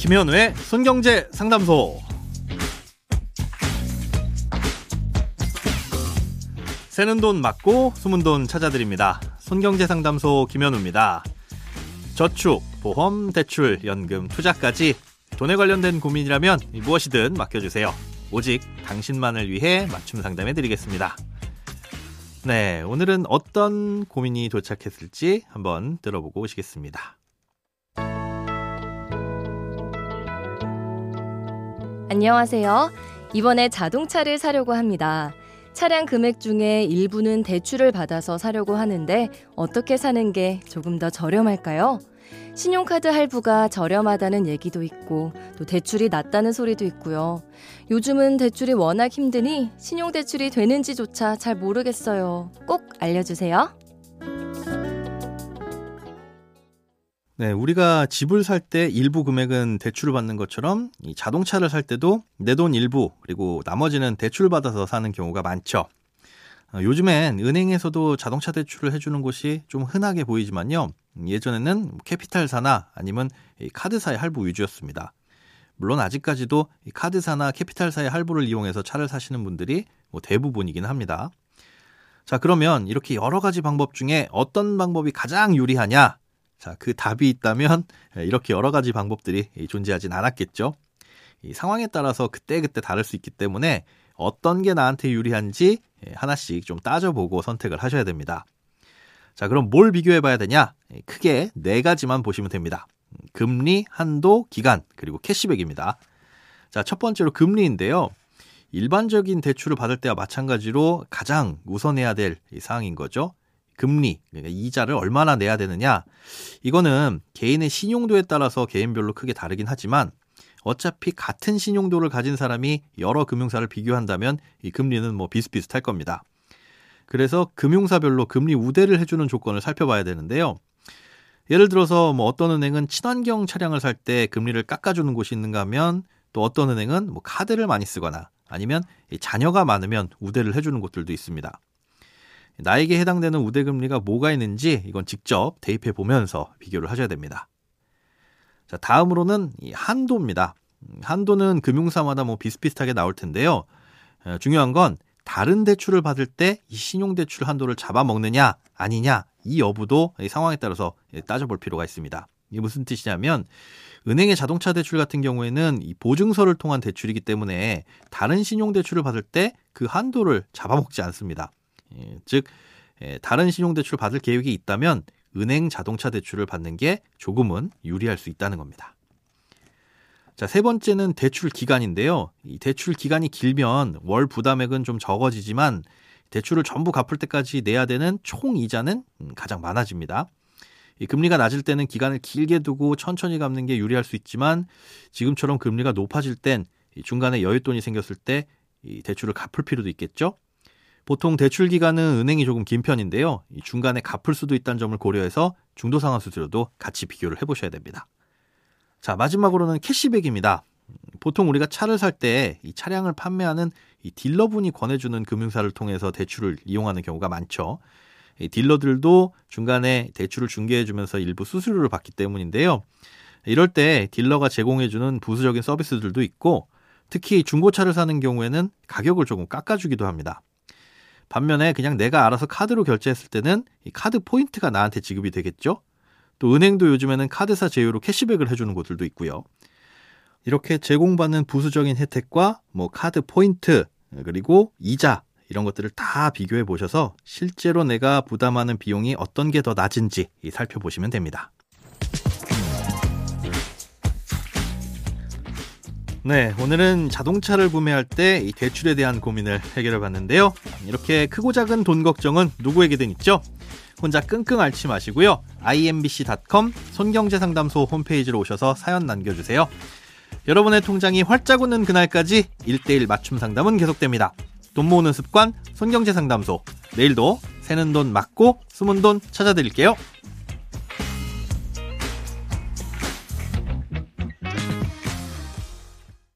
김현우의 손경제 상담소. 새는 돈 맞고 숨은 돈 찾아드립니다. 손경제 상담소 김현우입니다. 저축, 보험, 대출, 연금, 투자까지 돈에 관련된 고민이라면 무엇이든 맡겨주세요. 오직 당신만을 위해 맞춤 상담해 드리겠습니다. 네, 오늘은 어떤 고민이 도착했을지 한번 들어보고 오시겠습니다. 안녕하세요. 이번에 자동차를 사려고 합니다. 차량 금액 중에 일부는 대출을 받아서 사려고 하는데 어떻게 사는 게 조금 더 저렴할까요? 신용카드 할부가 저렴하다는 얘기도 있고 또 대출이 낮다는 소리도 있고요. 요즘은 대출이 워낙 힘드니 신용대출이 되는지조차 잘 모르겠어요. 꼭 알려주세요. 네, 우리가 집을 살 때 일부 금액은 대출을 받는 것처럼 이 자동차를 살 때도 내 돈 일부 그리고 나머지는 대출 받아서 사는 경우가 많죠. 어, 요즘엔 은행에서도 자동차 대출을 해주는 곳이 좀 흔하게 보이지만요. 예전에는 캐피탈사나 아니면 카드사의 할부 위주였습니다. 물론 아직까지도 카드사나 캐피탈사의 할부를 이용해서 차를 사시는 분들이 뭐 대부분이긴 합니다. 자, 그러면 이렇게 여러 가지 방법 중에 어떤 방법이 가장 유리하냐? 자, 그 답이 있다면 이렇게 여러 가지 방법들이 존재하진 않았겠죠. 이 상황에 따라서 그때그때 다를 수 있기 때문에 어떤 게 나한테 유리한지 하나씩 좀 따져보고 선택을 하셔야 됩니다. 자, 그럼 뭘 비교해 봐야 되냐? 크게 네 가지만 보시면 됩니다. 금리, 한도, 기간, 그리고 캐시백입니다. 자, 첫 번째로 금리인데요. 일반적인 대출을 받을 때와 마찬가지로 가장 우선해야 될 사항인 거죠. 금리, 그러니까 이자를 얼마나 내야 되느냐. 이거는 개인의 신용도에 따라서 개인별로 크게 다르긴 하지만 어차피 같은 신용도를 가진 사람이 여러 금융사를 비교한다면 이 금리는 뭐 비슷비슷할 겁니다. 그래서 금융사별로 금리 우대를 해주는 조건을 살펴봐야 되는데요. 예를 들어서 뭐 어떤 은행은 친환경 차량을 살 때 금리를 깎아주는 곳이 있는가 하면 또 어떤 은행은 뭐 카드를 많이 쓰거나 아니면 자녀가 많으면 우대를 해주는 곳들도 있습니다. 나에게 해당되는 우대 금리가 뭐가 있는지 이건 직접 대입해 보면서 비교를 하셔야 됩니다. 자, 다음으로는 이 한도입니다. 한도는 금융사마다 뭐 비슷비슷하게 나올 텐데요. 중요한 건 다른 대출을 받을 때 이 신용대출 한도를 잡아먹느냐 아니냐 이 여부도 상황에 따라서 따져볼 필요가 있습니다. 이게 무슨 뜻이냐면 은행의 자동차 대출 같은 경우에는 이 보증서를 통한 대출이기 때문에 다른 신용 대출을 받을 때 그 한도를 잡아먹지 않습니다. 예, 즉 다른 신용대출 받을 계획이 있다면 은행 자동차 대출을 받는 게 조금은 유리할 수 있다는 겁니다. 자, 세 번째는 대출 기간인데요. 이 대출 기간이 길면 월 부담액은 좀 적어지지만 대출을 전부 갚을 때까지 내야 되는 총 이자는 음, 가장 많아집니다. 이 금리가 낮을 때는 기간을 길게 두고 천천히 갚는 게 유리할 수 있지만 지금처럼 금리가 높아질 땐 중간에 여윳돈이 생겼을 때 이 대출을 갚을 필요도 있겠죠. 보통 대출 기간은 은행이 조금 긴 편인데요. 중간에 갚을 수도 있다는 점을 고려해서 중도 상환 수수료도 같이 비교를 해보셔야 됩니다. 자, 마지막으로는 캐시백입니다. 보통 우리가 차를 살 때 이 차량을 판매하는 이 딜러분이 권해주는 금융사를 통해서 대출을 이용하는 경우가 많죠. 이 딜러들도 중간에 대출을 중개해주면서 일부 수수료를 받기 때문인데요. 이럴 때 딜러가 제공해주는 부수적인 서비스들도 있고 특히 중고차를 사는 경우에는 가격을 조금 깎아주기도 합니다. 반면에 그냥 내가 알아서 카드로 결제했을 때는 이 카드 포인트가 나한테 지급이 되겠죠? 또 은행도 요즘에는 카드사 제휴로 캐시백을 해주는 곳들도 있고요. 이렇게 제공받는 부수적인 혜택과 뭐 카드 포인트 그리고 이자 이런 것들을 다 비교해 보셔서 실제로 내가 부담하는 비용이 어떤 게 더 낮은지 살펴보시면 됩니다. 네, 오늘은 자동차를 구매할 때 이 대출에 대한 고민을 해결해 봤는데요. 이렇게 크고 작은 돈 걱정은 누구에게든 있죠. 혼자 끙끙 앓지 마시고요. imbc.com 손경제상담소 홈페이지로 오셔서 사연 남겨주세요. 여러분의 통장이 활짝 오는 그날까지 1대1 맞춤 상담은 계속됩니다. 돈 모으는 습관 손경제상담소 내일도 새는 돈 맞고 숨은 돈 찾아드릴게요.